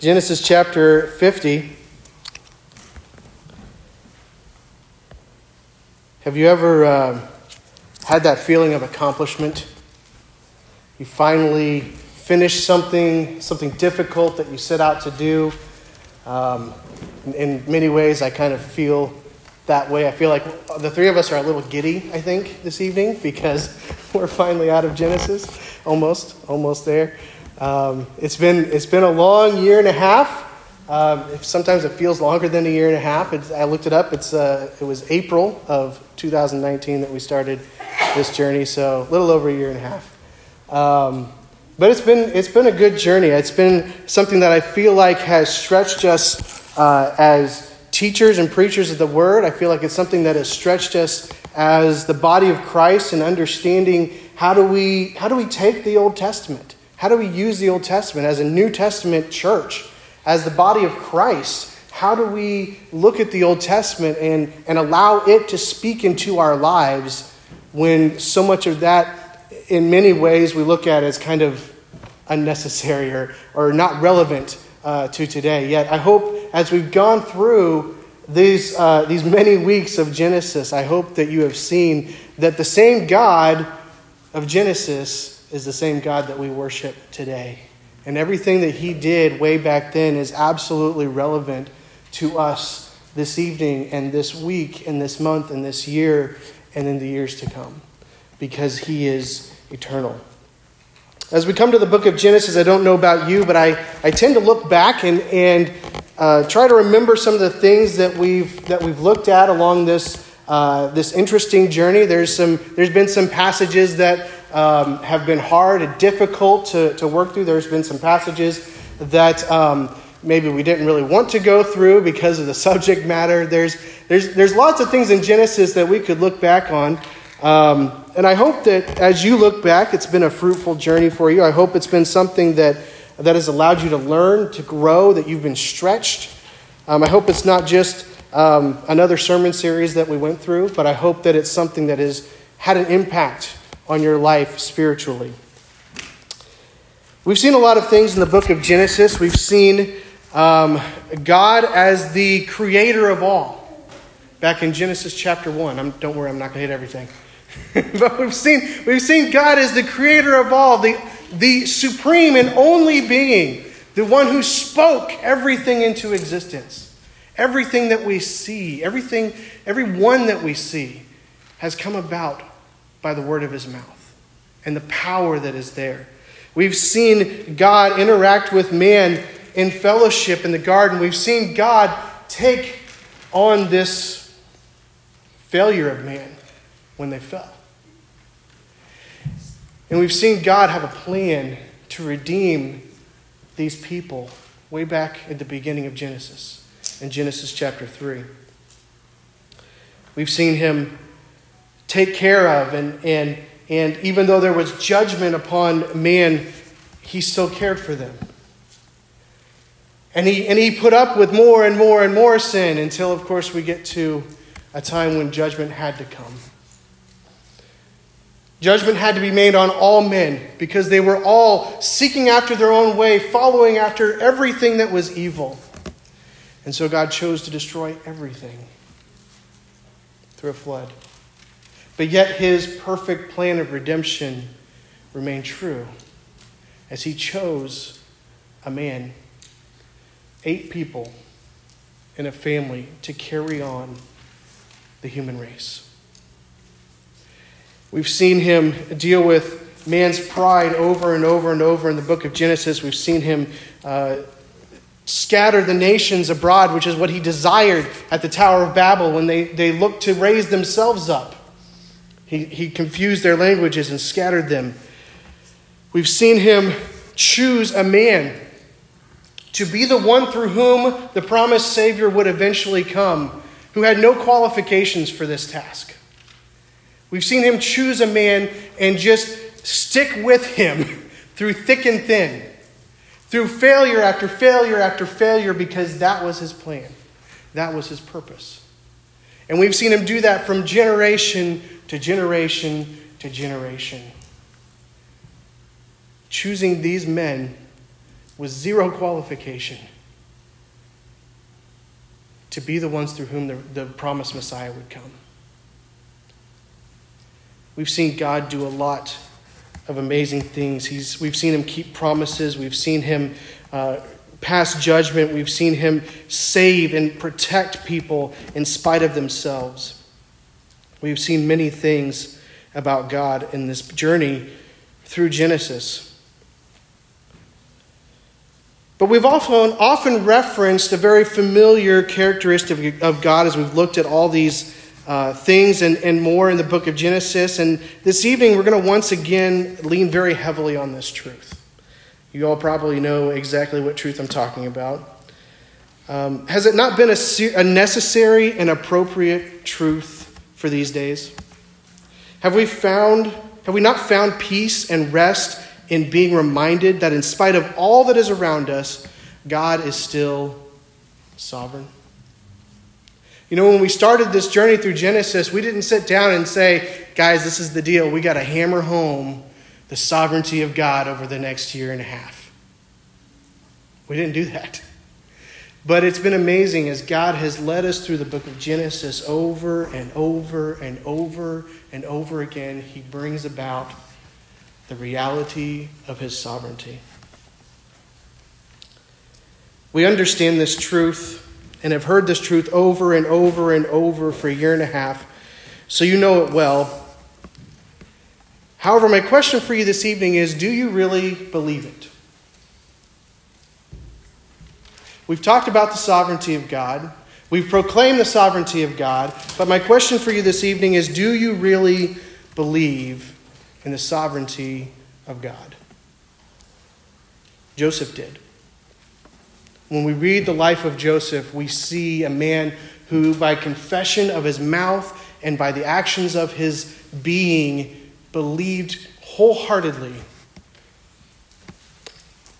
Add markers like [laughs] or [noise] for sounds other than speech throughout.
Genesis chapter 50. Have you ever uh, had that feeling of accomplishment? You finally finished something, something difficult that you set out to do. Um, in, in many ways, I kind of feel that way. I feel like the three of us are a little giddy, I think, this evening because [laughs] we're finally out of Genesis. Almost, almost there. Um, it's, been, it's been a long year and a half. Um, sometimes it feels longer than a year and a half. It's, I looked it up. It's, uh, it was April of 2019 that we started this journey, so a little over a year and a half. Um, but it's been, it's been a good journey. It's been something that I feel like has stretched us uh, as teachers and preachers of the word. I feel like it's something that has stretched us as the body of Christ and understanding how do we how do we take the Old Testament? How do we use the Old Testament as a New Testament church, as the body of Christ? How do we look at the Old Testament and, and allow it to speak into our lives when so much of that, in many ways, we look at as kind of unnecessary or, or not relevant uh, to today. Yet, I hope as we've gone through these, uh, these many weeks of Genesis, I hope that you have seen that the same God of Genesis is the same God that we worship today. And everything that he did way back then is absolutely relevant to us this evening and this week and this month and this year and in the years to come because he is eternal. As we come to the book of Genesis, I don't know about you, but I, I tend to look back and, and uh, try to remember some of the things that we've, that we've looked at along this, uh, this interesting journey. There's, some, there's been some passages that um, have been hard and difficult to, to work through. There's been some passages that um, maybe we didn't really want to go through because of the [laughs] subject matter. There's, there's, there's lots of things in Genesis that we could look back on. Um, and I hope that as you look back, it's been a fruitful journey for you. I hope it's been something that, that has allowed you to learn, to grow, that you've been stretched. Um, I hope it's not just um, another sermon series that we went through, but I hope that it's something that has had an impact on your life spiritually. We've seen a lot of things in the book of Genesis. We've seen um, God as the creator of all. Back in Genesis chapter 1. I'm, don't worry, I'm not going to hit everything. [laughs] but we've seen, we've seen God as the creator of all, the, the supreme and only being, the one who spoke everything into existence. Everything that we see, everything, every one that we see has come about by the word of his mouth and the power that is there. We've seen God interact with man in fellowship in the garden. We've seen God take on this failure of man when they fell. And we've seen God have a plan to redeem these people way back at the beginning of Genesis, in Genesis chapter 3. We've seen him take care of, and, and, and even though there was judgment upon man, he still cared for them. And he, and he put up with more and more and more sin until, of course, we get to a time when judgment had to come. Judgment had to be made on all men because they were all seeking after their own way, following after everything that was evil. And so God chose to destroy everything through a flood. But yet his perfect plan of redemption remained true as he chose a man, eight people in a family to carry on the human race. We've seen him deal with man's pride over and over and over in the book of Genesis. We've seen him uh, scatter the nations abroad, which is what he desired at the Tower of Babel when they, they looked to raise themselves up. He, he confused their languages and scattered them. We've seen him choose a man to be the one through whom the promised Savior would eventually come, who had no qualifications for this task. We've seen him choose a man and just stick with him [laughs] through thick and thin, through failure after failure after failure, because that was his plan. That was his purpose. And we've seen him do that from generation to generation to generation. Choosing these men with zero qualification to be the ones through whom the, the promised Messiah would come. We've seen God do a lot of amazing things. He's, we've seen him keep promises, we've seen him uh, pass judgment, we've seen him save and protect people in spite of themselves. We've seen many things about God in this journey through Genesis. But we've often, often referenced a very familiar characteristic of God as we've looked at all these uh, things and, and more in the book of Genesis. And this evening, we're going to once again lean very heavily on this truth. You all probably know exactly what truth I'm talking about. Um, has it not been a, a necessary and appropriate truth for these days? Have we found, have we not found peace and rest in being reminded that in spite of all that is around us, God is still sovereign. You know, when we started this journey through Genesis, we didn't sit down and say, guys, this is the deal. We got to hammer home the sovereignty of God over the next year and a half. We didn't do that. But it's been amazing as God has led us through the book of Genesis over and over and over and over again. He brings about the reality of his sovereignty. We understand this truth and have heard this truth over and over and over for a year and a half, so you know it well. However, my question for you this evening is do you really believe it? We've talked about the sovereignty of God. We've proclaimed the sovereignty of God. But my question for you this evening is do you really believe in the sovereignty of God. Joseph did. When we read the life of Joseph, we see a man who, by confession of his mouth and by the actions of his being, believed wholeheartedly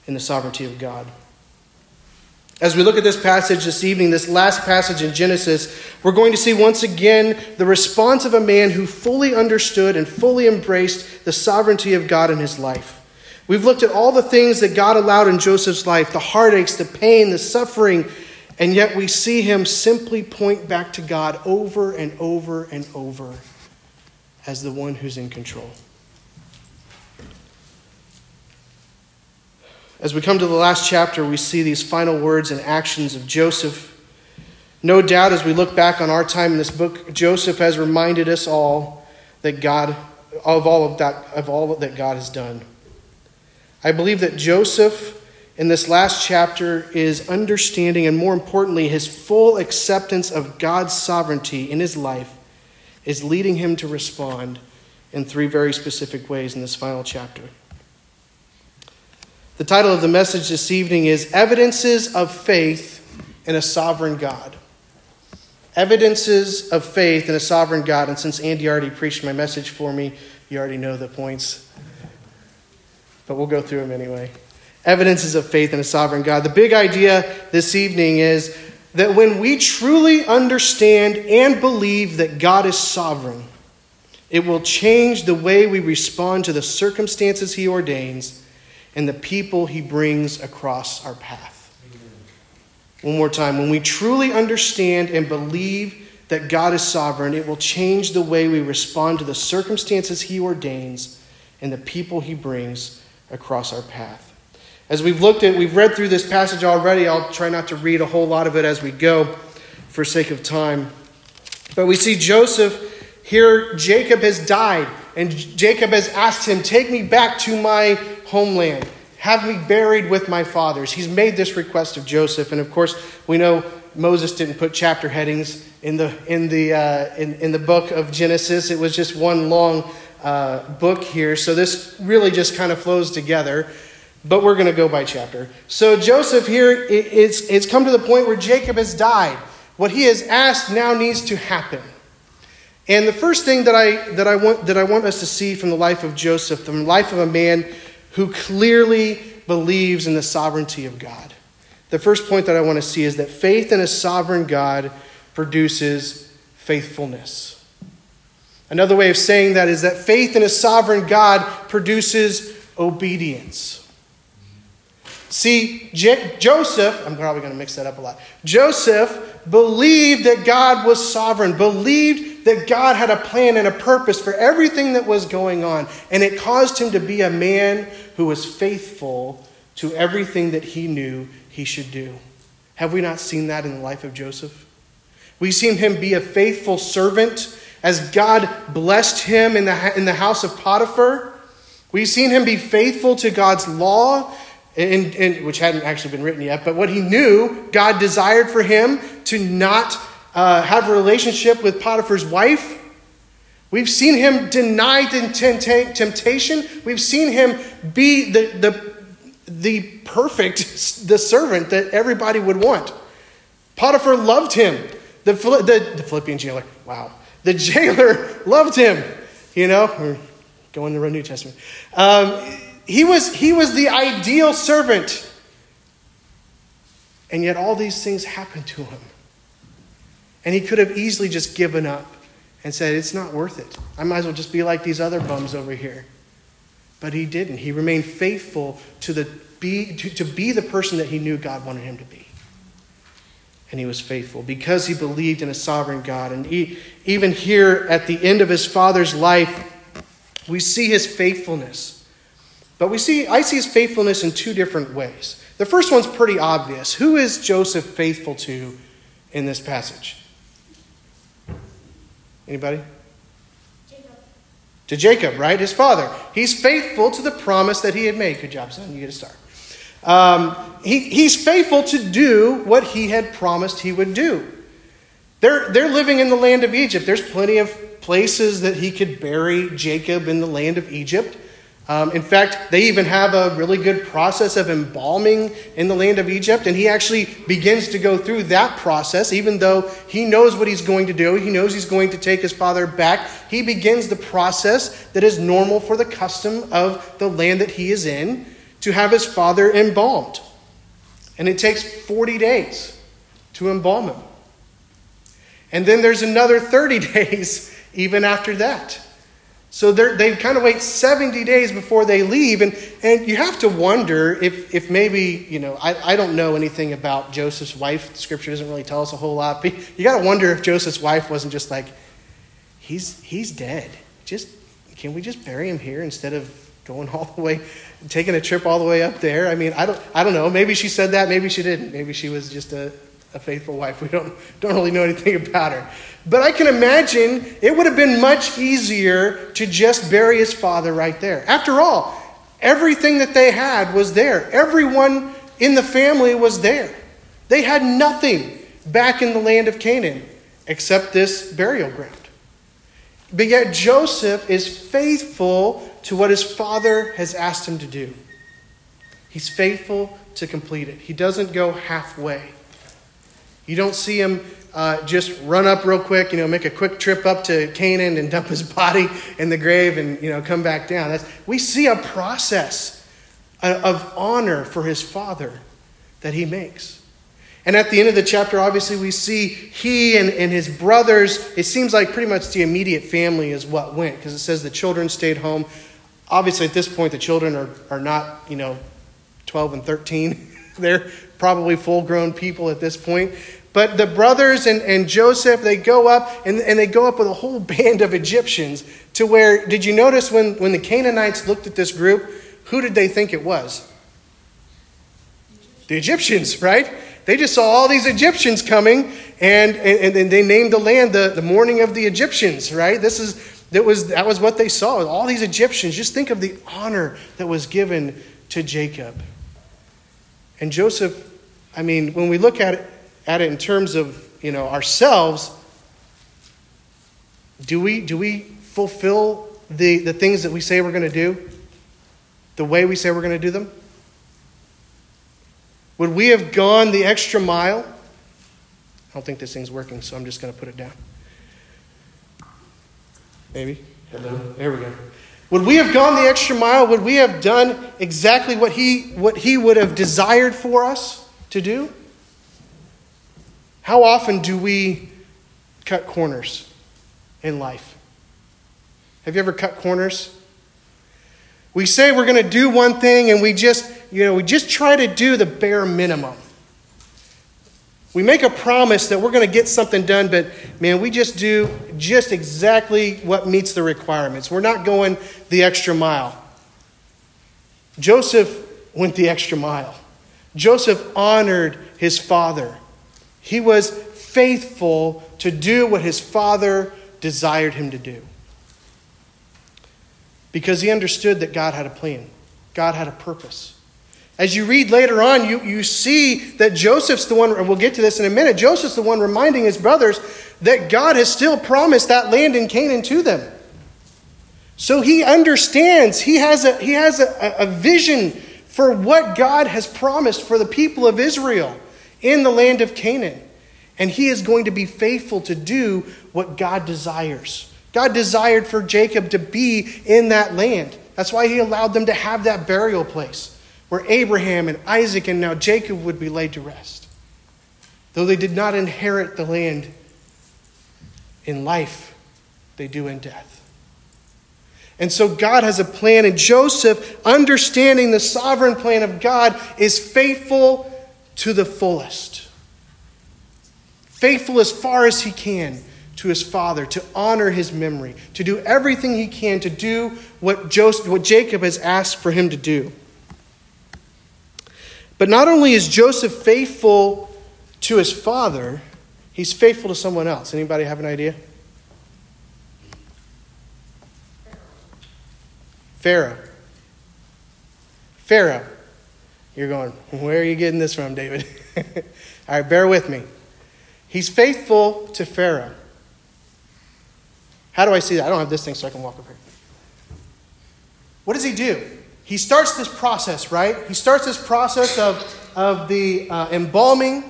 in the sovereignty of God. As we look at this passage this evening, this last passage in Genesis, we're going to see once again the response of a man who fully understood and fully embraced the sovereignty of God in his life. We've looked at all the things that God allowed in Joseph's life the heartaches, the pain, the suffering, and yet we see him simply point back to God over and over and over as the one who's in control. As we come to the last chapter, we see these final words and actions of Joseph. No doubt, as we look back on our time in this book, Joseph has reminded us all that God, of all of that, of all that God has done. I believe that Joseph, in this last chapter, is understanding, and more importantly, his full acceptance of God's sovereignty in his life is leading him to respond in three very specific ways in this final chapter. The title of the message this evening is Evidences of Faith in a Sovereign God. Evidences of Faith in a Sovereign God. And since Andy already preached my message for me, you already know the points. But we'll go through them anyway. Evidences of Faith in a Sovereign God. The big idea this evening is that when we truly understand and believe that God is sovereign, it will change the way we respond to the circumstances He ordains and the people he brings across our path. One more time. When we truly understand and believe that God is sovereign, it will change the way we respond to the circumstances he ordains and the people he brings across our path. As we've looked at, we've read through this passage already. I'll try not to read a whole lot of it as we go for sake of time. But we see Joseph here, Jacob has died, and Jacob has asked him, Take me back to my homeland. Have me buried with my fathers. He's made this request of Joseph. And of course, we know Moses didn't put chapter headings in the, in the, uh, in, in the book of Genesis. It was just one long uh, book here. So this really just kind of flows together. But we're going to go by chapter. So Joseph here, it's, it's come to the point where Jacob has died. What he has asked now needs to happen. And the first thing that I, that I, want, that I want us to see from the life of Joseph, from the life of a man who clearly believes in the sovereignty of God. The first point that I want to see is that faith in a sovereign God produces faithfulness. Another way of saying that is that faith in a sovereign God produces obedience. See, J- Joseph, I'm probably going to mix that up a lot. Joseph believed that God was sovereign, believed that God had a plan and a purpose for everything that was going on, and it caused him to be a man who was faithful to everything that he knew he should do. Have we not seen that in the life of Joseph? We've seen him be a faithful servant as God blessed him in the, in the house of Potiphar. We've seen him be faithful to God's law, which hadn't actually been written yet, but what he knew God desired for him to not uh, have a relationship with Potiphar's wife. We've seen him deny temptation. We've seen him be the, the, the perfect the servant that everybody would want. Potiphar loved him. The, the, the Philippian jailer, wow. The [laughs] jailer loved him. You know, we're going to the New Testament. Um, he, was, he was the ideal servant. And yet all these things happened to him. And he could have easily just given up and said, It's not worth it. I might as well just be like these other bums over here. But he didn't. He remained faithful to, the, be, to, to be the person that he knew God wanted him to be. And he was faithful because he believed in a sovereign God. And he, even here at the end of his father's life, we see his faithfulness. But we see, I see his faithfulness in two different ways. The first one's pretty obvious. Who is Joseph faithful to in this passage? Anybody? Jacob. To Jacob, right? His father. He's faithful to the promise that he had made. Good job, son. You get a star. Um, he, he's faithful to do what he had promised he would do. They're, they're living in the land of Egypt. There's plenty of places that he could bury Jacob in the land of Egypt. Um, in fact, they even have a really good process of embalming in the land of Egypt, and he actually begins to go through that process, even though he knows what he's going to do. He knows he's going to take his father back. He begins the process that is normal for the custom of the land that he is in to have his father embalmed. And it takes 40 days to embalm him. And then there's another 30 [laughs] days even after that. So they they kind of wait 70 days before they leave. And, and you have to wonder if, if maybe, you know, I, I don't know anything about Joseph's wife. Scripture doesn't really tell us a whole lot. But [laughs] you got to wonder if Joseph's wife wasn't just like, he's, he's dead. Just, can we just bury him here instead of going [laughs] all the way, taking a trip all the way up there? I mean, I don't, I don't know. Maybe she said that. Maybe she didn't. Maybe she was just a, a faithful wife. We don't, don't really know anything about her. But I can imagine it would have been much easier to just bury his father right there. After all, everything that they had was there, everyone in the family was there. They had nothing back in the land of Canaan except this burial ground. But yet Joseph is faithful to what his father has asked him to do. He's faithful to complete it. He doesn't go halfway. You don't see him uh, just run up real quick, you know, make a quick trip up to Canaan and dump his [laughs] body in the grave and, you know, come back down. That's, we see a process of honor for his father that he makes. And at the end of the chapter, obviously, we see he and, and his brothers. It seems like pretty much the immediate family is what went because it says the children stayed home. Obviously, at this point, the children are, are not, you know, 12 and 13. [laughs] They're probably full grown people at this point. But the brothers and, and Joseph, they go up and, and they go up with a whole [laughs] band of Egyptians to where, did you notice when, when the Canaanites looked at this group, who did they think it was? The Egyptians, right? They just saw all these Egyptians coming and, and, and they named the land the, the mourning of the Egyptians, right? This is, that, was, that was what they saw. All these Egyptians. Just think of the honor that was given to Jacob. And Joseph, I mean, when we look at it, at it in terms of you know ourselves, do we do we fulfill the, the things that we say we're going to do the way we say we're going to do them? Would we have gone the extra mile? I don't think this thing's working, so I'm just going to put it down. Maybe. Hello. There we go. Would we have gone the extra mile? Would we have done exactly what he, what he would have desired for us to do? How often do we cut corners in life? Have you ever cut corners? We say we're going to do one thing and we just you know, we just try to do the bare minimum. We make a promise that we're going to get something done, but man, we just do just exactly what meets the requirements. We're not going the extra mile. Joseph went the extra mile. Joseph honored his father. He was faithful to do what his father desired him to do. Because he understood that God had a plan, God had a purpose. As you read later on, you, you see that Joseph's the one, and we'll get to this in a minute, Joseph's the one reminding his brothers that God has still promised that land in Canaan to them. So he understands, he has a, he has a, a vision for what God has promised for the people of Israel in the land of Canaan. And he is going to be faithful to do what God desires. God desired for Jacob to be in that land. That's why he allowed them to have that burial place where Abraham and Isaac and now Jacob would be laid to rest. Though they did not inherit the land in life, they do in death. And so God has a plan, and Joseph, understanding the sovereign plan of God, is faithful to the fullest. Faithful as far as he can to his father, to honor his memory, to do everything he can to do what, Joseph, what Jacob has asked for him to do. But not only is Joseph faithful to his father, he's faithful to someone else. Anybody have an idea? Pharaoh. Pharaoh. You're going, where are you getting this from, David? [laughs] All right, bear with me. He's faithful to Pharaoh. How do I see that? I don't have this thing so I can walk up here. What does he do? he starts this process, right? He starts this process of, of the uh, embalming,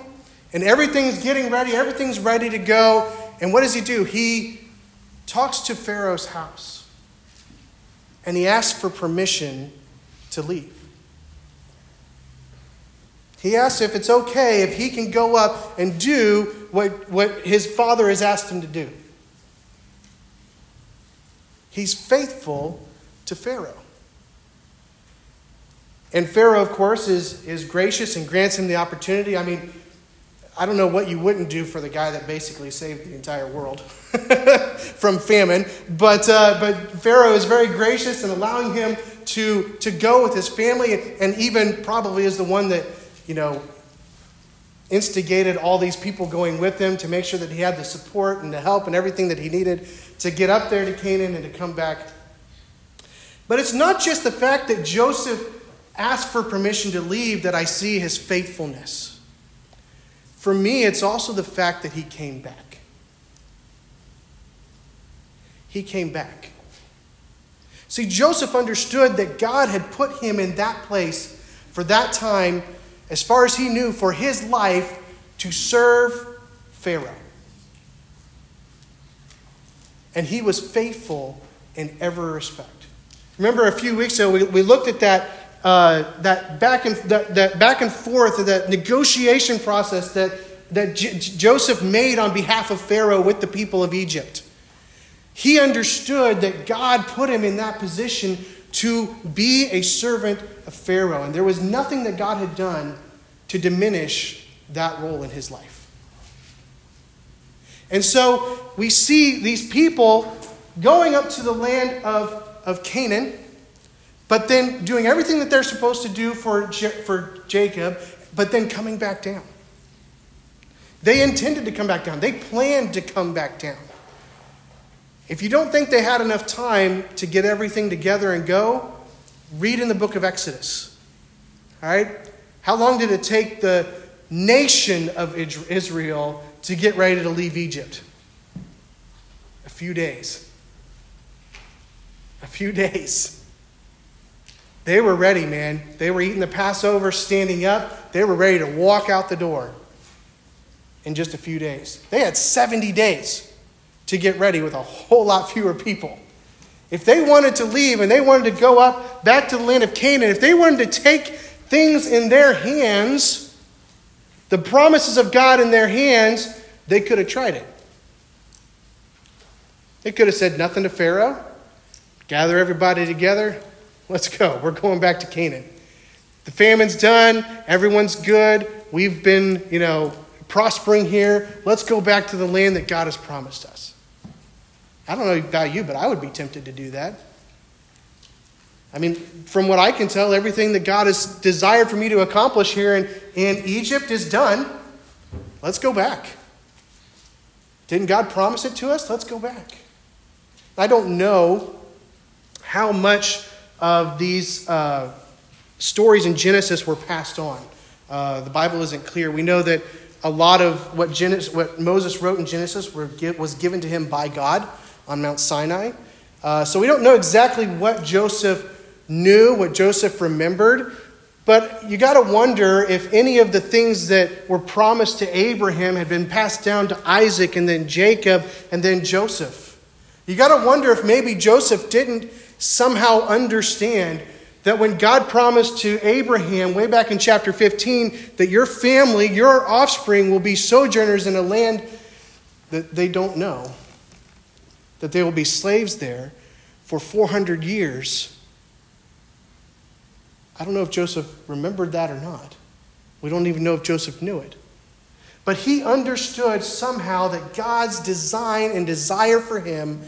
and everything's getting ready, everything's ready to go. And what does he do? He talks to Pharaoh's house, and he asks for permission to leave. He asks if it's okay if he can go up and do what, what his father has asked him to do. He's faithful to Pharaoh. And Pharaoh, of course, is, is gracious and grants him the opportunity. I mean, I don't know what you wouldn't do for the guy that basically saved the entire world [laughs] from famine. But, uh, but Pharaoh is very gracious in allowing him to, to go with his family, and, even probably is the one that, you know, instigated all these people going with him to make sure that he had the support and the help and everything that he needed to get up there to Canaan and to come back. But it's not just the fact that Joseph asked for permission to leave that I see his faithfulness. For me, it's also the fact that he came back. He came back. See, Joseph understood that God had put him in that place for that time, as far as he knew, for his life to serve Pharaoh. And he was faithful in every respect. Remember a few weeks ago, we, we looked at that uh, that, back and, that, that back and forth, that negotiation process that, that J- Joseph made on behalf of Pharaoh with the people of Egypt. He understood that God put him in that position to be a servant of Pharaoh, and there was nothing that God had done to diminish that role in his life. And so we see these people going up to the land of, of Canaan but then doing everything that they're supposed to do for, for Jacob, but then coming back down. They intended to come back down, they planned to come back down. If you don't think they had enough time to get everything together and go, read in the book of Exodus. All right? How long did it take the nation of Israel to get ready to leave Egypt? A few days. A few [laughs] days. They were ready, man. They were eating the Passover, standing up. They were ready to walk out the door in just a few days. They had 70 days to get ready with a whole lot fewer people. If they wanted to leave and they wanted to go up back to the land of Canaan, if they wanted to take things in their hands, the promises of God in their hands, they could have tried it. They could have said nothing to Pharaoh, gather everybody together, Let's go. We're going back to Canaan. The famine's done, everyone's good, we've been, you know, prospering here. Let's go back to the land that God has promised us. I don't know about you, but I would be tempted to do that. I mean, from what I can tell, everything that God has desired for me to accomplish here in, in Egypt is done. Let's go back. Didn't God promise it to us? Let's go back. I don't know how much of these uh, stories in Genesis were passed on. Uh, the Bible isn't clear. We know that a lot of what, Genesis, what Moses wrote in Genesis was given to him by God on Mount Sinai. Uh, so we don't know exactly what Joseph knew, what Joseph remembered. But you got to wonder if any of the things that were promised to Abraham had been passed down to Isaac and then Jacob and then Joseph. You got to wonder if maybe Joseph didn't somehow understand that when God promised to Abraham, way back in chapter 15, that your family, your offspring, will be sojourners in a land that they don't know, that they will be slaves there for 400 years. I don't know if Joseph remembered that or not. We don't even know if Joseph knew it. But he understood somehow that God's design and desire for him,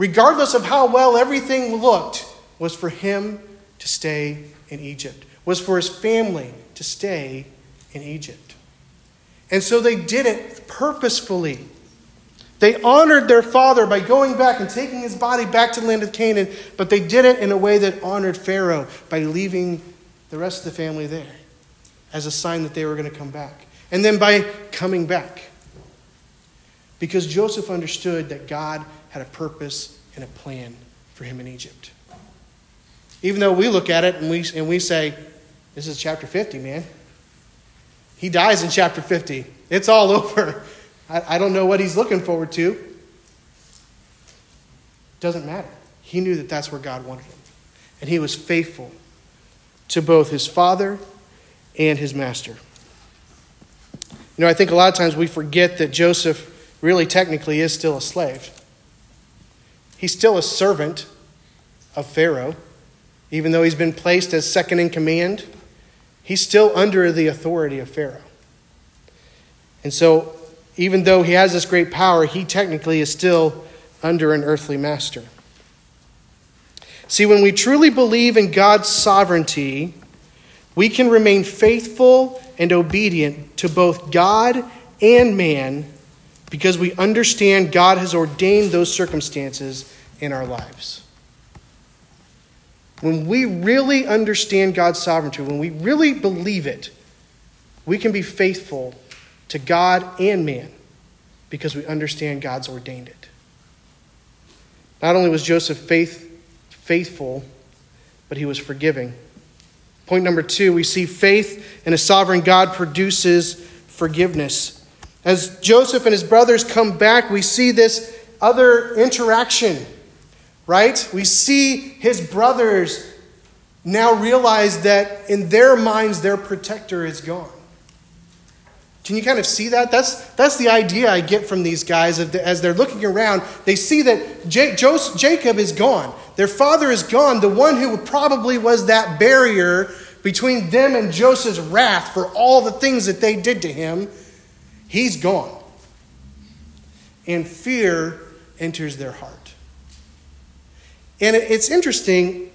regardless of how well everything looked, was for him to stay in Egypt, was for his family to stay in Egypt. And so they did it purposefully. They honored their father by going back and taking his body back to the land of Canaan, but they did it in a way that honored Pharaoh by leaving the rest of the family there as a sign that they were going to come back. And then by coming back. Because Joseph understood that God had a purpose and a plan for him in Egypt. Even though we look at it and we, and we say, this is chapter 50, man. He dies in chapter 50. It's all [laughs] over. I, I don't know what he's looking forward to. Doesn't matter. He knew that that's where God wanted him. And he was faithful to both his father and his master. You know, I think a lot of times we forget that Joseph really technically is still a slave. He's still a servant of Pharaoh, even though he's been placed as second in command. He's still under the authority of Pharaoh. And so even though he has this great power, he technically is still under an earthly master. See, when we truly believe in God's sovereignty, we can remain faithful and obedient to both God and man because we understand God has ordained those circumstances in our lives. When we really understand God's sovereignty, when we really believe it, we can be faithful to God and man because we understand God's ordained it. Not only was Joseph faith, faithful, but he was forgiving. Point number two, we see faith in a sovereign God produces forgiveness. As Joseph and his brothers come back, we see this other interaction, right? We see his brothers now realize that in their minds, their protector is gone. Can you kind of see that? That's, that's the idea I get from these guys as they're looking around. They see that Jacob is gone. Their father is gone, the one who probably was that barrier between them and Joseph's wrath for all the things that they did to him. He's gone. And fear enters their heart. And it's interesting.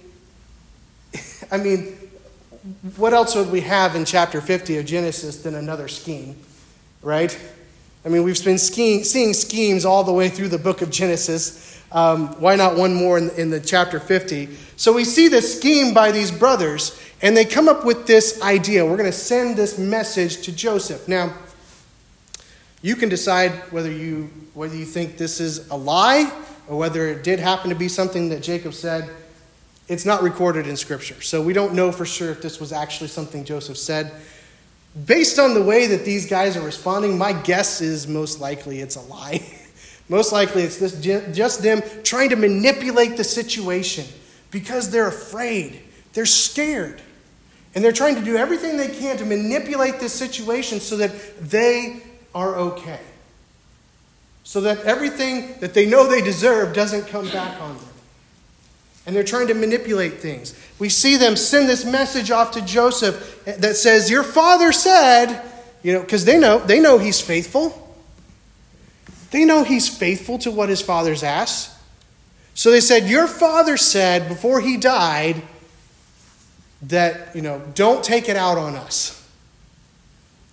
[laughs] I mean, what else would we have in chapter 50 of Genesis than another scheme, right? I mean, we've been skiing, seeing schemes all the way through the book of Genesis. Um, why not one more in, in the chapter 50? So we see this scheme by these brothers, and they come up with this idea. We're going to send this message to Joseph. Now, you can decide whether you, whether you think this is a lie or whether it did happen to be something that Jacob said it's not recorded in Scripture. So we don't know for sure if this was actually something Joseph said. Based on the way that these guys are responding, my guess is most likely it's a lie. [laughs] most likely it's this, just them trying to manipulate the situation because they're afraid, they're scared. And they're trying to do everything they can to manipulate this situation so that they are okay. So that everything that they know they deserve doesn't come back on them. and they're trying to manipulate things. We see them send this message off to Joseph that says, Your father said, you know, because they know, they know he's faithful. They know he's faithful to what his father's asked. So they said, Your father said before he died that, you know, don't take it out on us.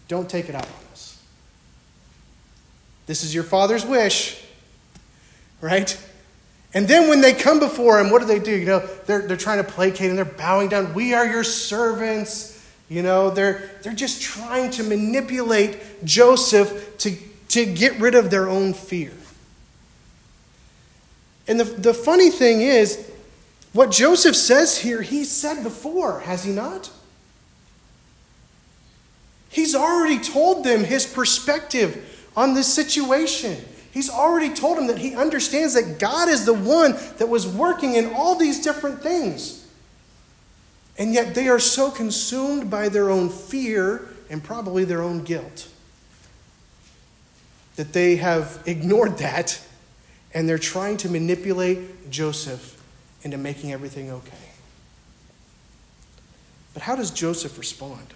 Don't take it out. This is your father's wish, right? And then when they come before him, what do they do? You know, they're, they're trying to placate and they're bowing down. We are your servants. You know, they're, they're just trying to manipulate Joseph to, to get rid of their own fear. And the, the funny thing is, what Joseph says here, he said before, has he not? He's already told them his perspective on this situation. He's already told him that he understands that God is the one that was working in all these different things. And yet they are so consumed by their own fear and probably their own guilt that they have ignored that and they're trying to manipulate Joseph into making everything okay. But how does Joseph respond?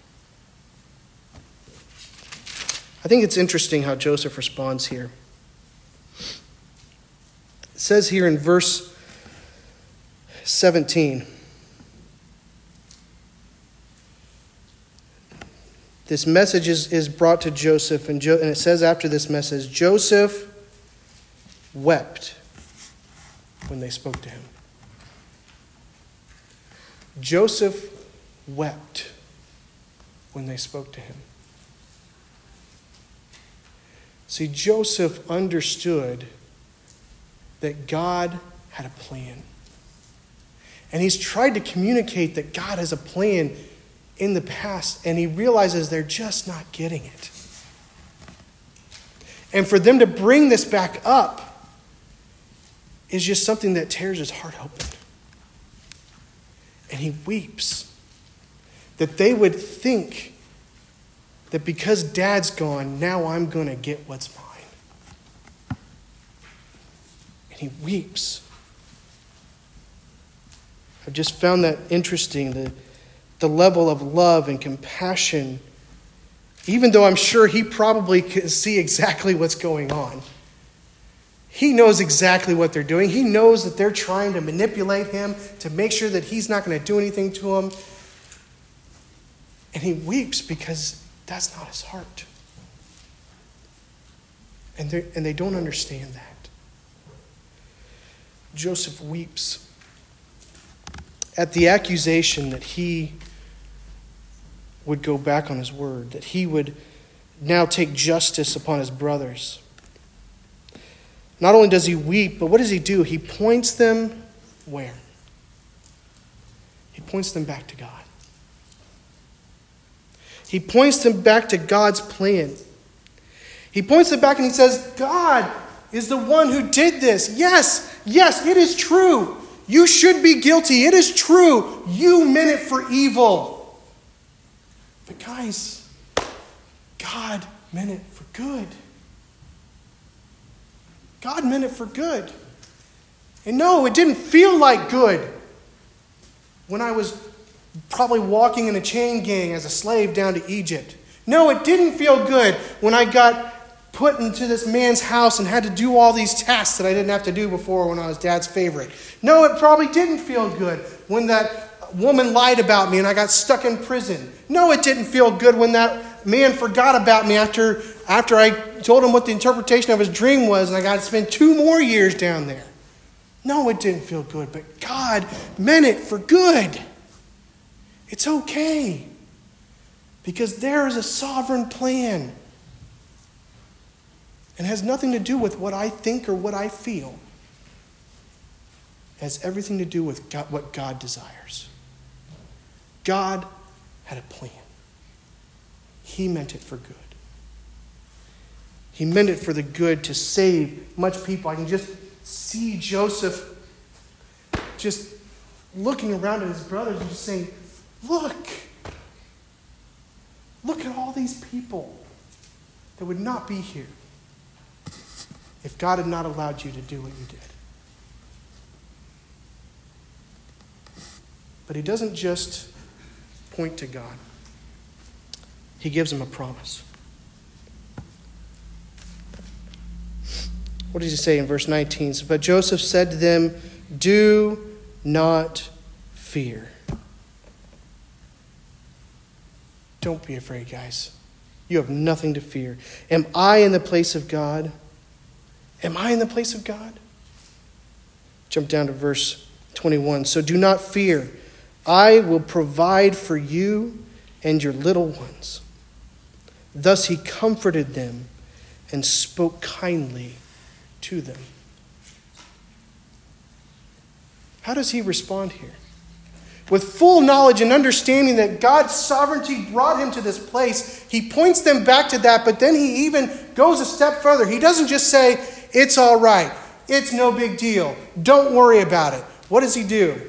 I think it's interesting how Joseph responds here. It says here in verse 17 this message is, is brought to Joseph, and, jo- and it says after this message Joseph wept when they spoke to him. Joseph wept when they spoke to him. See, Joseph understood that God had a plan. And he's tried to communicate that God has a plan in the past, and he realizes they're just not getting it. And for them to bring this back up is just something that tears his heart open. And he weeps that they would think that because dad's gone, now I'm going to get what's mine. And he weeps. I've just found that interesting the, the level of love and compassion, even though I'm sure he probably can see exactly what's going on. He knows exactly what they're doing. He knows that they're trying to manipulate him to make sure that he's not going to do anything to him. And he weeps because that's not his heart. And, and they don't understand that. Joseph weeps at the accusation that he would go back on his word, that he would now take justice upon his brothers. Not only does he weep, but what does he do? He points them where? He points them back to God. He points them back to God's plan. He points them back and he says, God is the one who did this. Yes, yes, it is true. You should be guilty. It is true. You meant it for evil. But, guys, God meant it for good. God meant it for good. And no, it didn't feel like good when I was probably walking in a chain gang as a slave down to Egypt. No, it didn't feel good when I got put into this man's house and had to do all these tasks that I didn't have to do before when I was dad's favorite. No, it probably didn't feel good when that woman lied about me and I got stuck in prison. No, it didn't feel good when that man forgot about me after, after I told him what the interpretation of his dream was and I got to spend two more years down there. No, it didn't feel good, but God meant it for good. It's okay because there is a sovereign plan. and has nothing to do with what I think or what I feel. It has everything to do with God, what God desires. God had a plan. He meant it for good. He meant it for the good to save much people. I can just see Joseph just looking around at his brothers and just saying, Look, look at all these people that would not be here if God had not allowed you to do what you did. But he doesn't just point to God, he gives him a promise. What does he say in verse 19? But Joseph said to them, Do not fear. Don't be afraid, guys. You have nothing to fear. Am I in the place of God? Am I in the place of God? Jump down to verse 21. So do not fear. I will provide for you and your little ones. Thus he comforted them and spoke kindly to them. How does he respond here? With full knowledge and understanding that God's sovereignty brought him to this place, he points them back to that, but then he even goes a step further. He doesn't just say, It's all right, it's no big deal, don't worry about it. What does he do?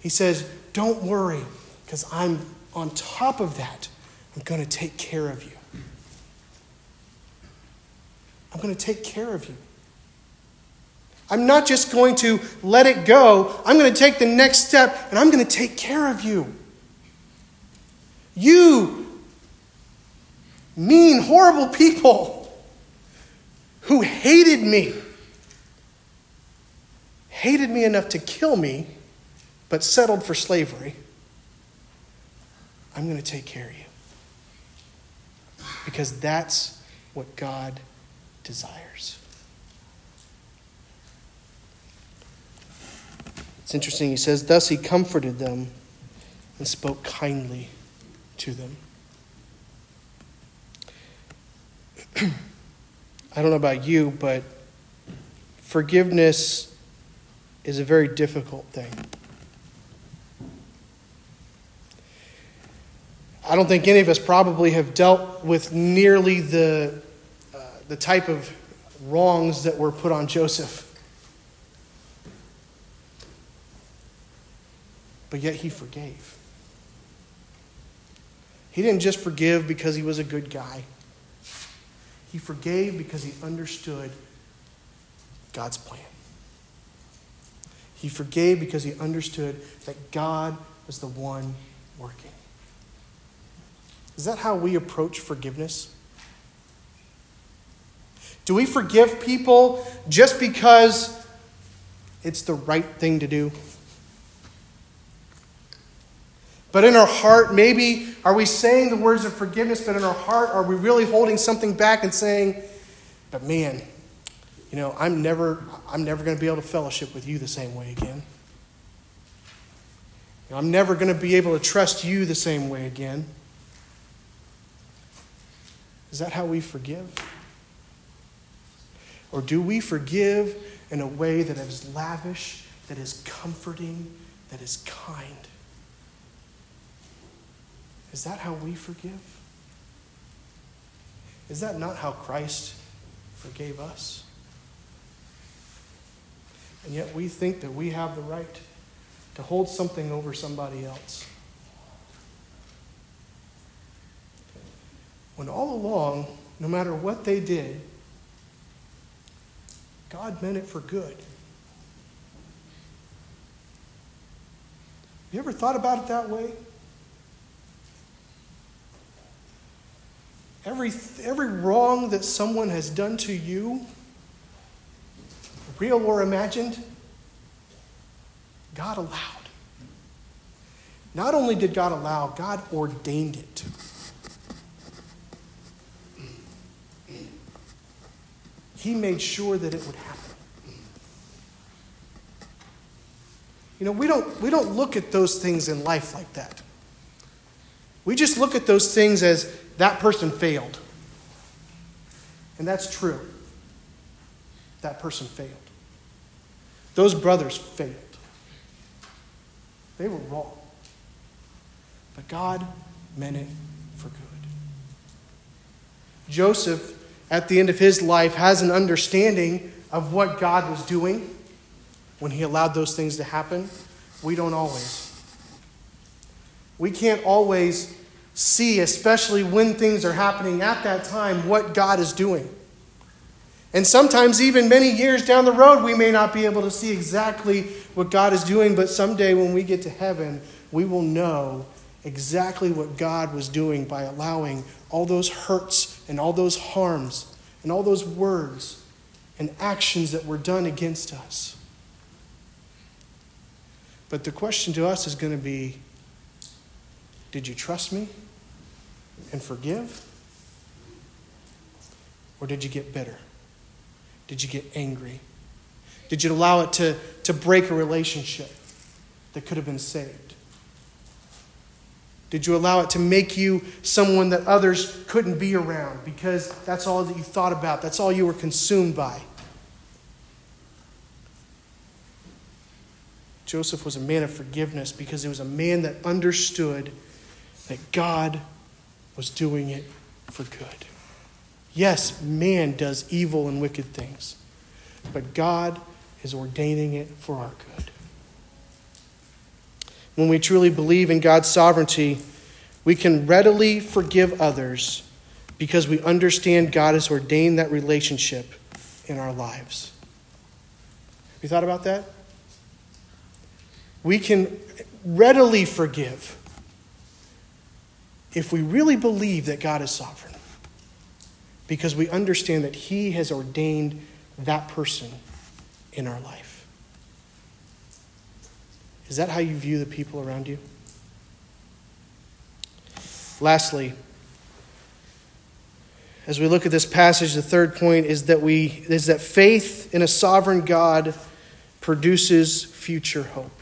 He says, Don't worry, because I'm on top of that. I'm going to take care of you. I'm going to take care of you. I'm not just going to let it go. I'm going to take the next step and I'm going to take care of you. You, mean, horrible people who hated me, hated me enough to kill me, but settled for slavery, I'm going to take care of you. Because that's what God desires. It's interesting. He says, Thus he comforted them and spoke kindly to them. [clears throat] I don't know about you, but forgiveness is a very difficult thing. I don't think any of us probably have dealt with nearly the, uh, the type of wrongs that were put on Joseph. But yet he forgave. He didn't just forgive because he was a good guy, he forgave because he understood God's plan. He forgave because he understood that God was the one working. Is that how we approach forgiveness? Do we forgive people just because it's the right thing to do? But in our heart, maybe are we saying the words of forgiveness, but in our heart, are we really holding something back and saying, but man, you know, I'm never, I'm never going to be able to fellowship with you the same way again. You know, I'm never going to be able to trust you the same way again. Is that how we forgive? Or do we forgive in a way that is lavish, that is comforting, that is kind? Is that how we forgive? Is that not how Christ forgave us? And yet we think that we have the right to hold something over somebody else. When all along, no matter what they did, God meant it for good. You ever thought about it that way? Every, every wrong that someone has done to you, real or imagined, God allowed. Not only did God allow, God ordained it. He made sure that it would happen. You know, we don't, we don't look at those things in life like that. We just look at those things as that person failed. And that's true. That person failed. Those brothers failed. They were wrong. But God meant it for good. Joseph, at the end of his life, has an understanding of what God was doing when he allowed those things to happen. We don't always. We can't always see, especially when things are happening at that time, what God is doing. And sometimes, even many years down the road, we may not be able to see exactly what God is doing, but someday when we get to heaven, we will know exactly what God was doing by allowing all those hurts and all those harms and all those words and actions that were done against us. But the question to us is going to be did you trust me and forgive? Or did you get bitter? Did you get angry? Did you allow it to, to break a relationship that could have been saved? Did you allow it to make you someone that others couldn't be around because that's all that you thought about? That's all you were consumed by? Joseph was a man of forgiveness because he was a man that understood that God was doing it for good. Yes, man does evil and wicked things, but God is ordaining it for our good. When we truly believe in God's sovereignty, we can readily forgive others because we understand God has ordained that relationship in our lives. Have you thought about that? We can readily forgive if we really believe that God is sovereign because we understand that He has ordained that person in our life. Is that how you view the people around you? Lastly, as we look at this passage, the third point is that we is that faith in a sovereign God produces future hope.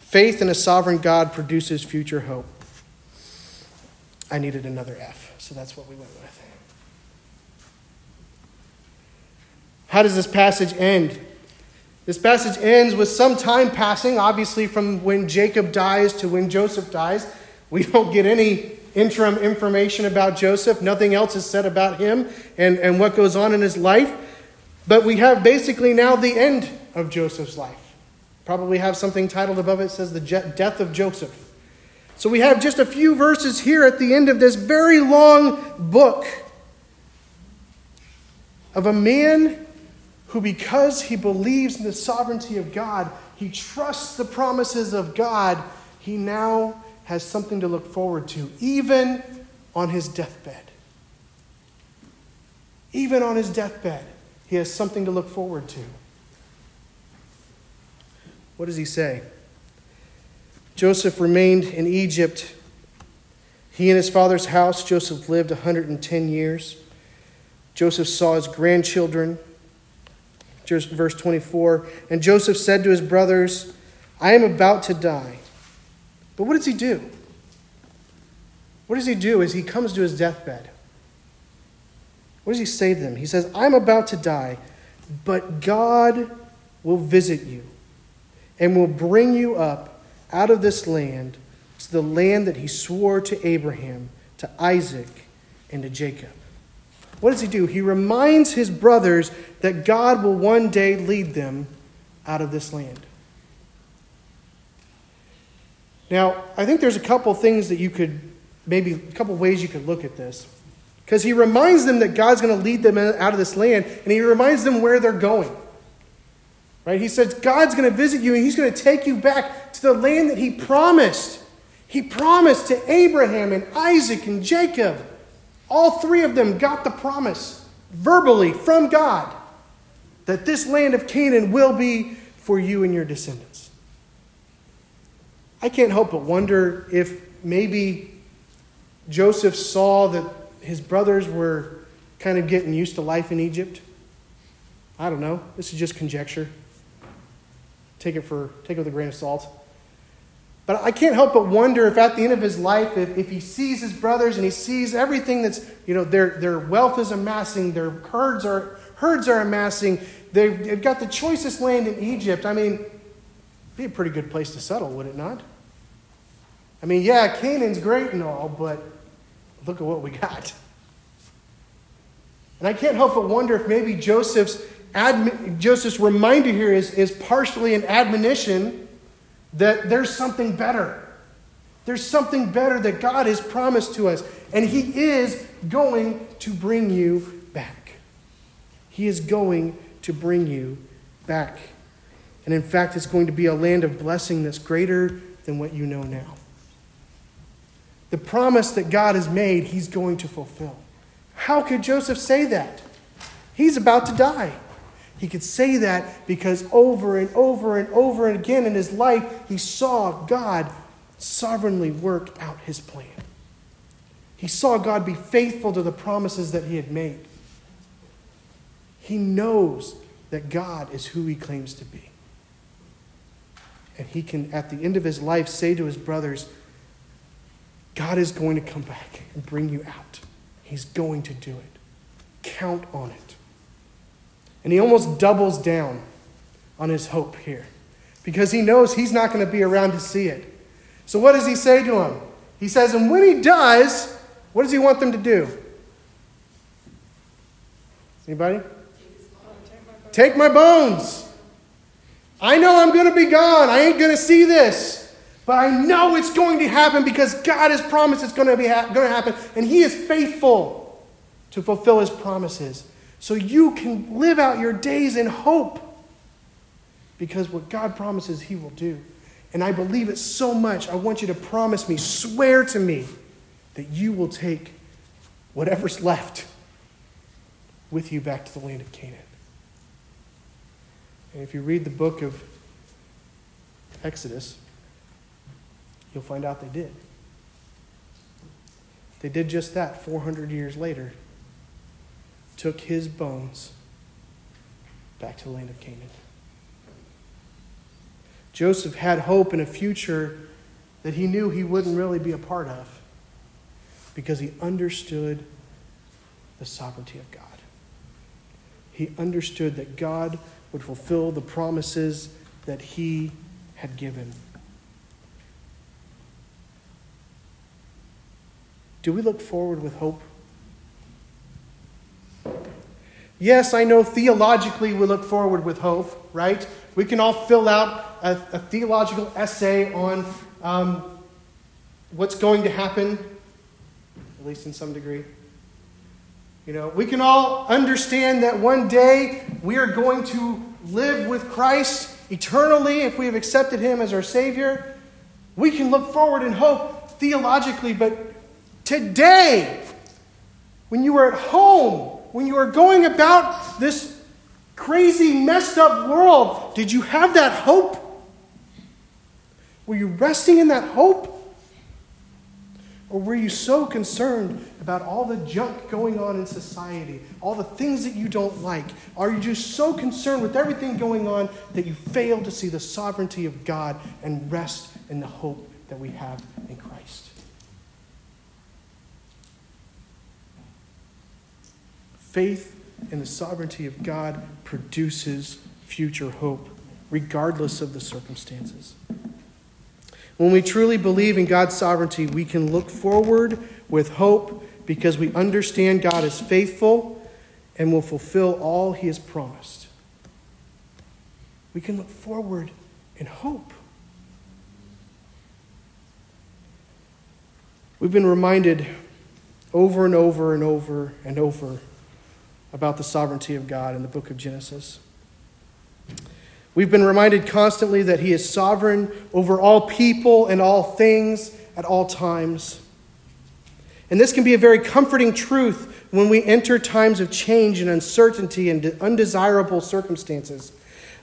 Faith in a sovereign God produces future hope. I needed another F, so that's what we went with. How does this passage end? This passage ends with some time passing, obviously, from when Jacob dies to when Joseph dies. We don't get any interim information about Joseph. Nothing else is said about him and, and what goes on in his life. But we have basically now the end of Joseph's life. Probably have something titled above it says the death of Joseph. So we have just a few verses here at the end of this very long book of a man who, because he believes in the sovereignty of God, he trusts the promises of God, he now has something to look forward to, even on his deathbed. Even on his deathbed, he has something to look forward to. What does he say? Joseph remained in Egypt. He and his father's house, Joseph lived 110 years. Joseph saw his grandchildren verse 24. And Joseph said to his brothers, I am about to die. But what does he do? What does he do as he comes to his deathbed? What does he say to them? He says, I'm about to die, but God will visit you and will bring you up out of this land to the land that he swore to Abraham, to Isaac, and to Jacob. What does he do? He reminds his brothers that God will one day lead them out of this land. Now, I think there's a couple things that you could, maybe a couple ways you could look at this. Because he reminds them that God's going to lead them out of this land, and he reminds them where they're going. Right? He says, God's going to visit you, and he's going to take you back to the land that he promised. He promised to Abraham and Isaac and Jacob. All three of them got the promise verbally from God that this land of Canaan will be for you and your descendants. I can't help but wonder if maybe Joseph saw that his brothers were kind of getting used to life in Egypt. I don't know. This is just conjecture. Take it for take it with a grain of salt. But I can't help but wonder if at the end of his life, if, if he sees his brothers and he sees everything that's, you know, their, their wealth is amassing, their herds are, herds are amassing, they've, they've got the choicest land in Egypt. I mean, be a pretty good place to settle, would it not? I mean, yeah, Canaan's great and all, but look at what we got. And I can't help but wonder if maybe Joseph's, admi- Joseph's reminder here is, is partially an admonition that there's something better. There's something better that God has promised to us, and He is going to bring you back. He is going to bring you back. And in fact, it's going to be a land of blessing that's greater than what you know now. The promise that God has made, he's going to fulfill. How could Joseph say that? He's about to die. He could say that because over and over and over and again in his life, he saw God sovereignly work out his plan. He saw God be faithful to the promises that he had made. He knows that God is who he claims to be. And he can, at the end of his life, say to his brothers, God is going to come back and bring you out. He's going to do it. Count on it. And he almost doubles down on his hope here because he knows he's not going to be around to see it. So, what does he say to him? He says, And when he does, what does he want them to do? Anybody? Take my bones. I know I'm going to be gone. I ain't going to see this. But I know it's going to happen because God has promised it's going to, be ha- going to happen. And He is faithful to fulfill His promises. So you can live out your days in hope because what God promises, He will do. And I believe it so much. I want you to promise me, swear to me, that you will take whatever's left with you back to the land of Canaan. And if you read the book of Exodus, you'll find out they did. They did just that 400 years later. Took his bones back to the land of Canaan. Joseph had hope in a future that he knew he wouldn't really be a part of because he understood the sovereignty of God. He understood that God would fulfill the promises that he had given. Do we look forward with hope? Yes, I know theologically we look forward with hope, right? We can all fill out a, a theological essay on um, what's going to happen, at least in some degree. You know, we can all understand that one day we are going to live with Christ eternally if we have accepted Him as our Savior. We can look forward and hope theologically, but Today, when you are at home, when you are going about this crazy, messed up world, did you have that hope? Were you resting in that hope? Or were you so concerned about all the junk going on in society, all the things that you don't like? Are you just so concerned with everything going on that you fail to see the sovereignty of God and rest in the hope that we have in Christ? Faith in the sovereignty of God produces future hope, regardless of the circumstances. When we truly believe in God's sovereignty, we can look forward with hope because we understand God is faithful and will fulfill all he has promised. We can look forward in hope. We've been reminded over and over and over and over about the sovereignty of God in the book of Genesis. We've been reminded constantly that He is sovereign over all people and all things at all times. And this can be a very comforting truth when we enter times of change and uncertainty and undesirable circumstances.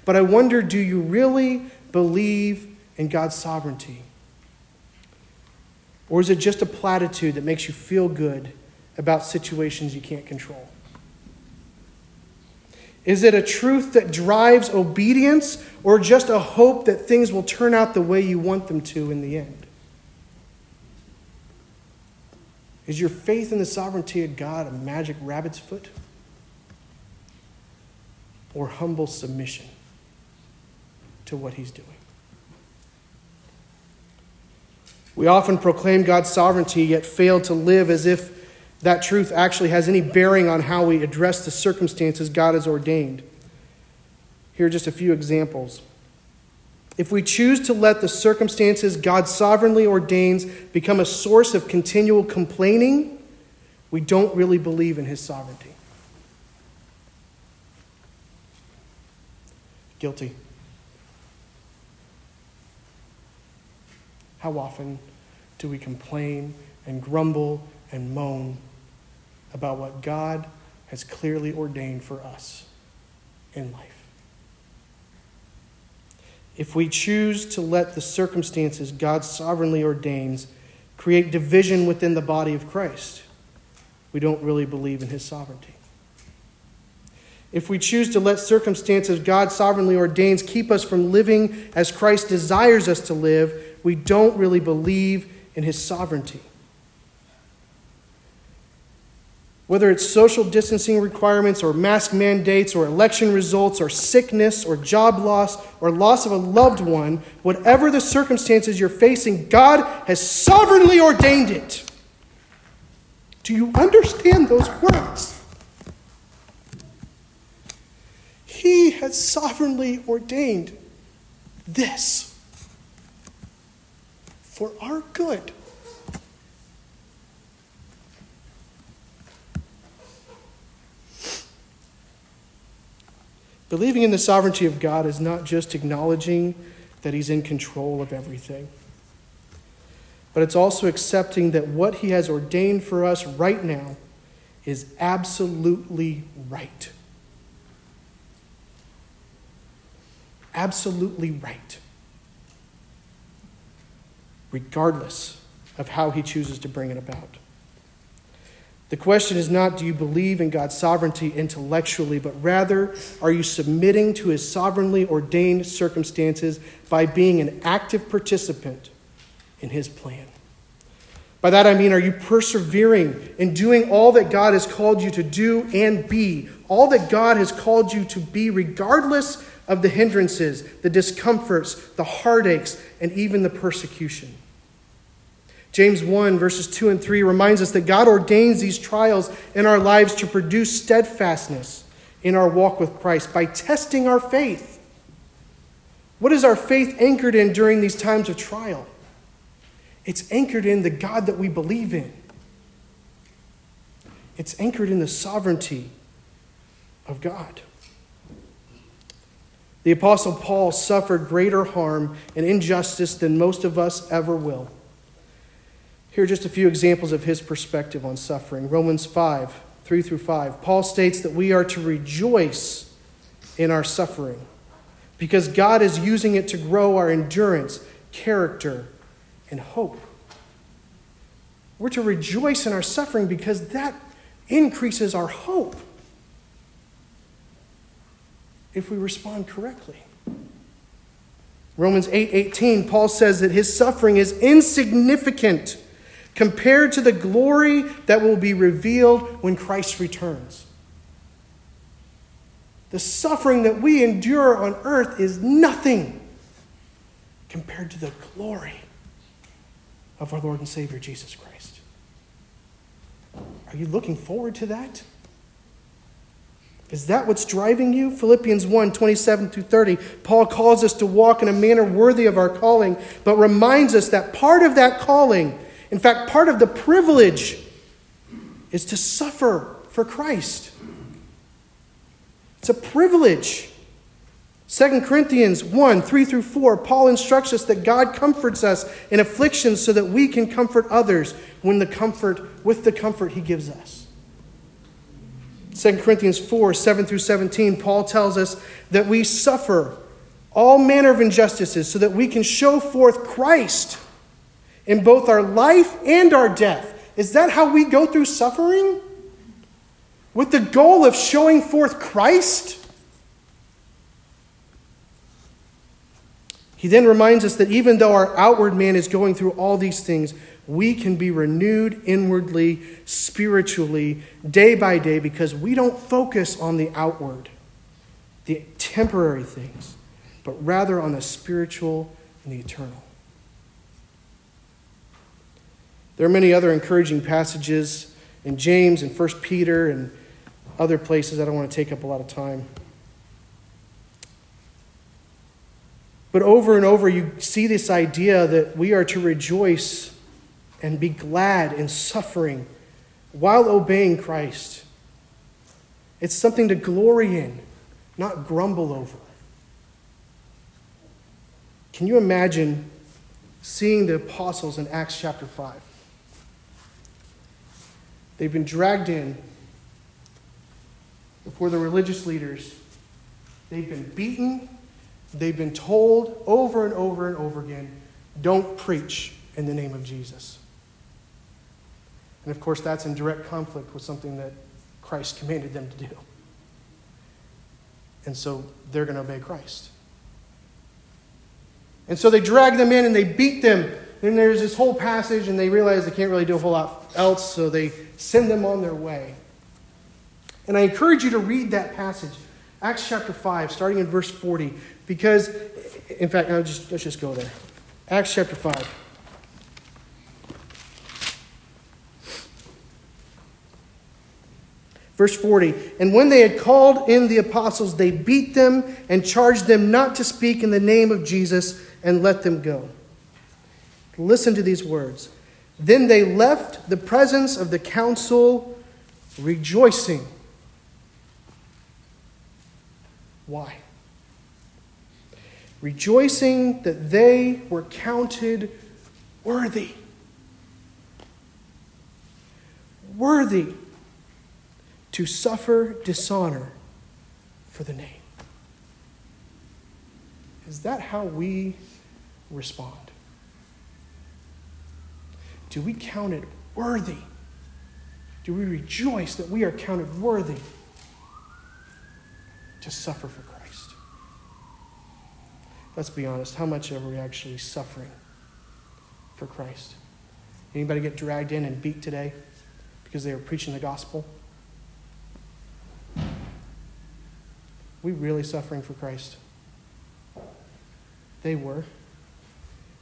But I wonder do you really believe in God's sovereignty? Or is it just a platitude that makes you feel good about situations you can't control? Is it a truth that drives obedience or just a hope that things will turn out the way you want them to in the end? Is your faith in the sovereignty of God a magic rabbit's foot or humble submission to what He's doing? We often proclaim God's sovereignty, yet fail to live as if that truth actually has any bearing on how we address the circumstances God has ordained. Here are just a few examples. If we choose to let the circumstances God sovereignly ordains become a source of continual complaining, we don't really believe in His sovereignty. Guilty. how often do we complain and grumble and moan about what God has clearly ordained for us in life? If we choose to let the circumstances God sovereignly ordains create division within the body of Christ, we don't really believe in his sovereignty. If we choose to let circumstances God sovereignly ordains keep us from living as Christ desires us to live, we don't really believe in his sovereignty. Whether it's social distancing requirements or mask mandates or election results or sickness or job loss or loss of a loved one, whatever the circumstances you're facing, God has sovereignly ordained it. Do you understand those words? He has sovereignly ordained this for our good. Believing in the sovereignty of God is not just acknowledging that He's in control of everything, but it's also accepting that what He has ordained for us right now is absolutely right. Absolutely right. Regardless of how He chooses to bring it about. The question is not do you believe in God's sovereignty intellectually, but rather are you submitting to his sovereignly ordained circumstances by being an active participant in his plan? By that I mean, are you persevering in doing all that God has called you to do and be, all that God has called you to be, regardless of the hindrances, the discomforts, the heartaches, and even the persecution? James 1, verses 2 and 3 reminds us that God ordains these trials in our lives to produce steadfastness in our walk with Christ by testing our faith. What is our faith anchored in during these times of trial? It's anchored in the God that we believe in. It's anchored in the sovereignty of God. The Apostle Paul suffered greater harm and injustice than most of us ever will. Here are just a few examples of his perspective on suffering. Romans 5, 3 through 5. Paul states that we are to rejoice in our suffering because God is using it to grow our endurance, character, and hope. We're to rejoice in our suffering because that increases our hope if we respond correctly. Romans 8:18 8, Paul says that his suffering is insignificant compared to the glory that will be revealed when Christ returns. The suffering that we endure on earth is nothing compared to the glory of our Lord and Savior Jesus Christ. Are you looking forward to that? Is that what's driving you? Philippians 1 27 through 30. Paul calls us to walk in a manner worthy of our calling, but reminds us that part of that calling in fact, part of the privilege is to suffer for Christ. It's a privilege. 2 Corinthians 1 3 through 4, Paul instructs us that God comforts us in afflictions so that we can comfort others when the comfort, with the comfort he gives us. 2 Corinthians 4 7 through 17, Paul tells us that we suffer all manner of injustices so that we can show forth Christ in both our life and our death. Is that how we go through suffering? With the goal of showing forth Christ? He then reminds us that even though our outward man is going through all these things, we can be renewed inwardly, spiritually, day by day, because we don't focus on the outward, the temporary things, but rather on the spiritual and the eternal. There are many other encouraging passages in James and 1 Peter and other places. I don't want to take up a lot of time. But over and over, you see this idea that we are to rejoice and be glad in suffering while obeying Christ. It's something to glory in, not grumble over. Can you imagine seeing the apostles in Acts chapter 5. They've been dragged in before the religious leaders. They've been beaten. They've been told over and over and over again don't preach in the name of Jesus. And of course, that's in direct conflict with something that Christ commanded them to do. And so they're going to obey Christ. And so they drag them in and they beat them. Then there's this whole passage, and they realize they can't really do a whole lot else, so they send them on their way. And I encourage you to read that passage, Acts chapter 5, starting in verse 40, because, in fact, I'll just, let's just go there. Acts chapter 5. Verse 40 And when they had called in the apostles, they beat them and charged them not to speak in the name of Jesus and let them go. Listen to these words. Then they left the presence of the council rejoicing. Why? Rejoicing that they were counted worthy. Worthy to suffer dishonor for the name. Is that how we respond? Do we count it worthy? Do we rejoice that we are counted worthy to suffer for Christ? Let's be honest, how much are we actually suffering for Christ? Anybody get dragged in and beat today because they were preaching the gospel? we really suffering for Christ? They were.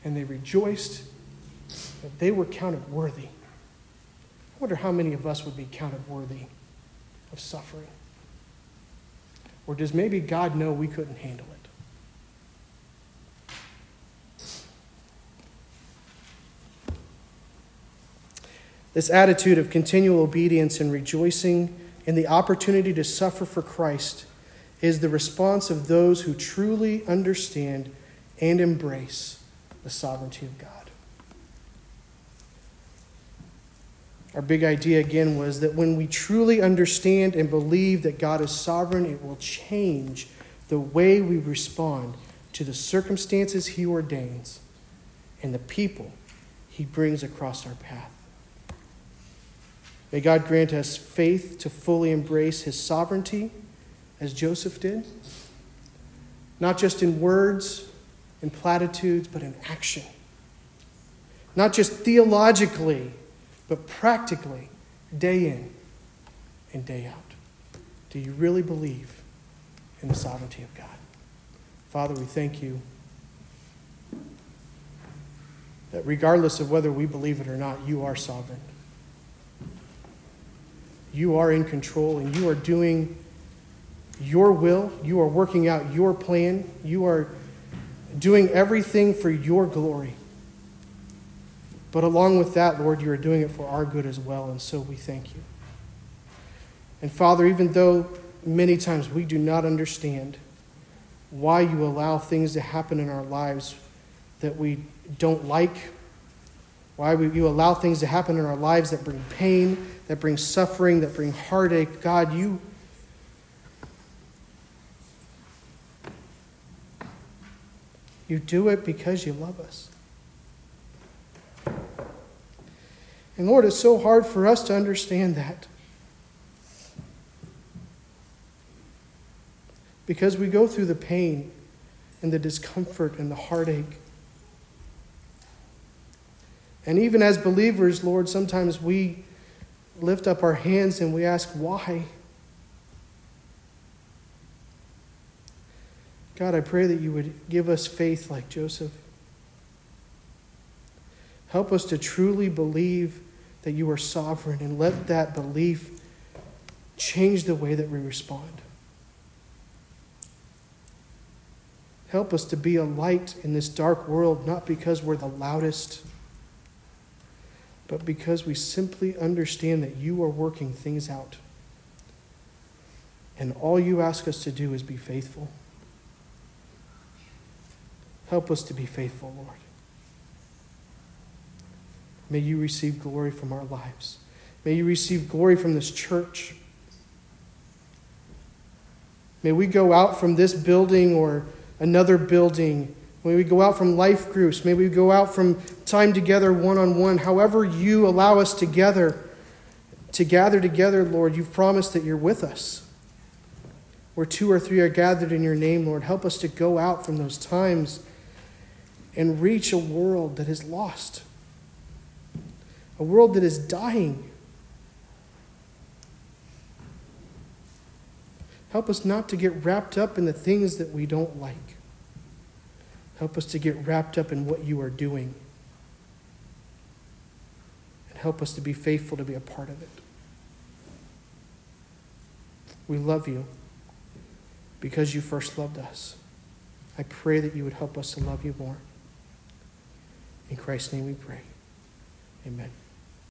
And they rejoiced that they were counted worthy. I wonder how many of us would be counted worthy of suffering. Or does maybe God know we couldn't handle it? This attitude of continual obedience and rejoicing in the opportunity to suffer for Christ is the response of those who truly understand and embrace the sovereignty of God. Our big idea again was that when we truly understand and believe that God is sovereign, it will change the way we respond to the circumstances He ordains and the people He brings across our path. May God grant us faith to fully embrace His sovereignty as Joseph did, not just in words and platitudes, but in action. Not just theologically, but practically, day in and day out. Do you really believe in the sovereignty of God? Father, we thank you that regardless of whether we believe it or not, you are sovereign. You are in control and you are doing your will. You are working out your plan. You are doing everything for your glory. But along with that, Lord, you are doing it for our good as well, and so we thank you. And Father, even though many times we do not understand why you allow things to happen in our lives that we don't like, why you allow things to happen in our lives that bring pain, that bring suffering, that bring heartache, God, you You do it because you love us. And Lord, it's so hard for us to understand that. Because we go through the pain and the discomfort and the heartache. And even as believers, Lord, sometimes we lift up our hands and we ask, why? God, I pray that you would give us faith like Joseph. Help us to truly believe that you are sovereign and let that belief change the way that we respond. Help us to be a light in this dark world, not because we're the loudest, but because we simply understand that you are working things out. And all you ask us to do is be faithful. Help us to be faithful, Lord. May you receive glory from our lives. May you receive glory from this church. May we go out from this building or another building. May we go out from life groups. May we go out from time together one on one. However, you allow us together to gather together, Lord, you've promised that you're with us. Where two or three are gathered in your name, Lord, help us to go out from those times and reach a world that is lost, a world that is dying. Help us not to get wrapped up in the things that we don't like. Help us to get wrapped up in what you are doing. And help us to be faithful to be a part of it. We love you because you first loved us. I pray that you would help us to love you more. In Christ's name we pray. Amen.